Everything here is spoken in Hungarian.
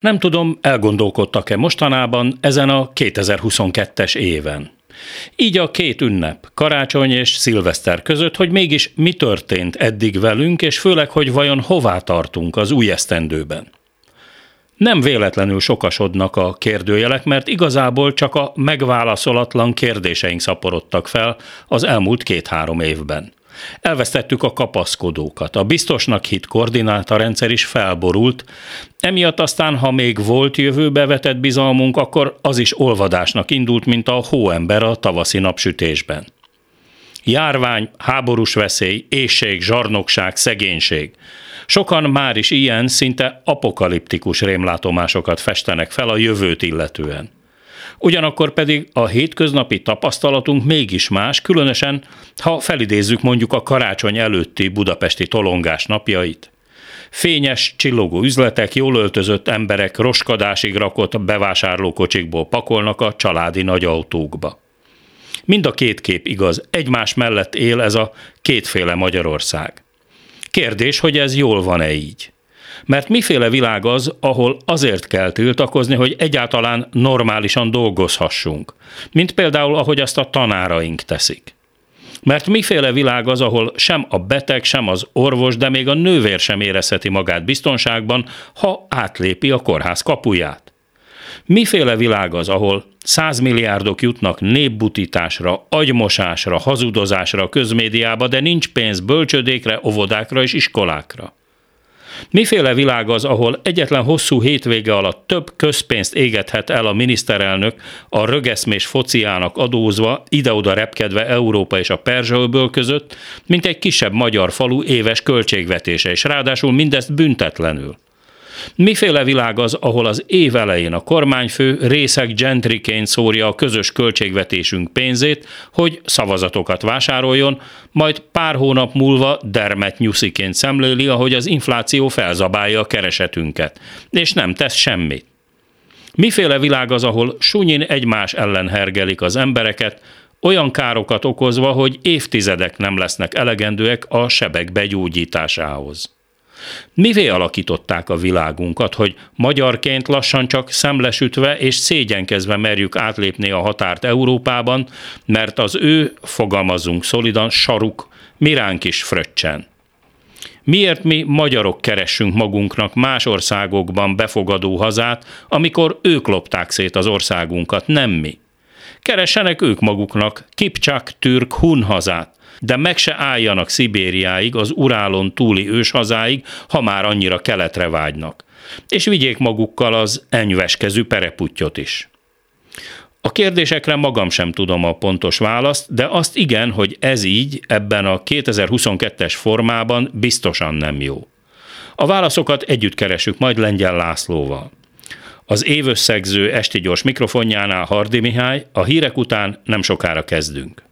Nem tudom, elgondolkodtak-e mostanában ezen a 2022-es éven. Így a két ünnep, karácsony és szilveszter között, hogy mégis mi történt eddig velünk, és főleg, hogy vajon hová tartunk az új esztendőben. Nem véletlenül sokasodnak a kérdőjelek, mert igazából csak a megválaszolatlan kérdéseink szaporodtak fel az elmúlt két-három évben. Elvesztettük a kapaszkodókat. A biztosnak hit rendszer is felborult, emiatt aztán, ha még volt jövőbe vetett bizalmunk, akkor az is olvadásnak indult, mint a hóember a tavaszi napsütésben. Járvány, háborús veszély, éjség, zsarnokság, szegénység. Sokan már is ilyen szinte apokaliptikus rémlátomásokat festenek fel a jövőt illetően. Ugyanakkor pedig a hétköznapi tapasztalatunk mégis más, különösen ha felidézzük mondjuk a karácsony előtti budapesti tolongás napjait. Fényes, csillogó üzletek, jól öltözött emberek roskadásig rakott bevásárlókocsikból pakolnak a családi nagyautókba. Mind a két kép igaz, egymás mellett él ez a kétféle Magyarország. Kérdés, hogy ez jól van-e így? Mert miféle világ az, ahol azért kell tiltakozni, hogy egyáltalán normálisan dolgozhassunk, mint például ahogy azt a tanáraink teszik. Mert miféle világ az, ahol sem a beteg, sem az orvos, de még a nővér sem érezheti magát biztonságban, ha átlépi a kórház kapuját? Miféle világ az, ahol százmilliárdok jutnak népbutításra, agymosásra, hazudozásra a közmédiába, de nincs pénz bölcsödékre, óvodákra és iskolákra? Miféle világ az, ahol egyetlen hosszú hétvége alatt több közpénzt égethet el a miniszterelnök a rögeszmés fociának adózva, ide-oda repkedve Európa és a Perzsaöböl között, mint egy kisebb magyar falu éves költségvetése, és ráadásul mindezt büntetlenül. Miféle világ az, ahol az év elején a kormányfő részek gentriként szórja a közös költségvetésünk pénzét, hogy szavazatokat vásároljon, majd pár hónap múlva dermet nyusziként szemléli, ahogy az infláció felzabálja a keresetünket, és nem tesz semmit. Miféle világ az, ahol sunyin egymás ellen hergelik az embereket, olyan károkat okozva, hogy évtizedek nem lesznek elegendőek a sebek begyógyításához. Mivé alakították a világunkat, hogy magyarként lassan csak szemlesütve és szégyenkezve merjük átlépni a határt Európában, mert az ő, fogalmazunk szolidan, saruk miránk is fröccsen. Miért mi magyarok keressünk magunknak más országokban befogadó hazát, amikor ők lopták szét az országunkat, nem mi? Keressenek ők maguknak Kipcsak, türk, hun hazát, de meg se álljanak Szibériáig, az Urálon túli őshazáig, ha már annyira keletre vágynak. És vigyék magukkal az enyveskezű pereputtyot is. A kérdésekre magam sem tudom a pontos választ, de azt igen, hogy ez így, ebben a 2022-es formában biztosan nem jó. A válaszokat együtt keresünk majd Lengyel Lászlóval. Az évösszegző esti gyors mikrofonjánál Hardi Mihály, a hírek után nem sokára kezdünk.